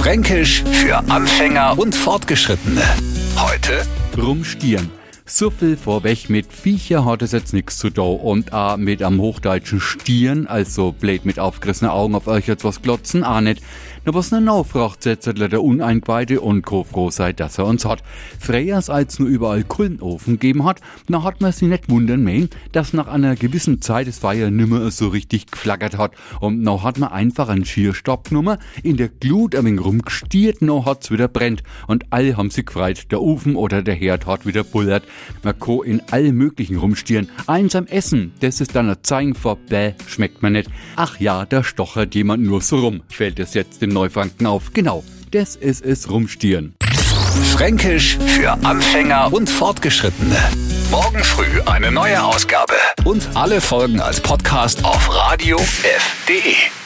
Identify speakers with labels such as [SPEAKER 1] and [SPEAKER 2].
[SPEAKER 1] Fränkisch für Anfänger und Fortgeschrittene. Heute
[SPEAKER 2] rumstieren. So viel vorweg mit Viecher hat es jetzt nichts zu tun und auch mit am hochdeutschen Stieren, also blöd mit aufgerissenen Augen auf euch jetzt was glotzen, auch nicht. Nur was ne Naufracht setzt der Uneingeweihte und ko froh sei, dass er uns hat. Freyers als nur überall Kullenofen gegeben hat, na hat man sich nicht wundern mehr, dass nach einer gewissen Zeit das Feuer nimmer so richtig geflackert hat und noch hat man einfach einen Schierstopp genommen, in der Glut ein wenig rumgestiert, noch hat's wieder brennt und alle haben sich gefreut, der Ofen oder der Herd hat wieder bullert. Man kann in allen möglichen rumstieren. Einsam essen, das ist dann ein Zeichen vor, bäh, schmeckt man nicht. Ach ja, da stochert jemand nur so rum, fällt es jetzt dem Neufranken auf. Genau, das ist es rumstieren.
[SPEAKER 1] Fränkisch für Anfänger und Fortgeschrittene. Morgen früh eine neue Ausgabe. Und alle Folgen als Podcast auf radiof.de.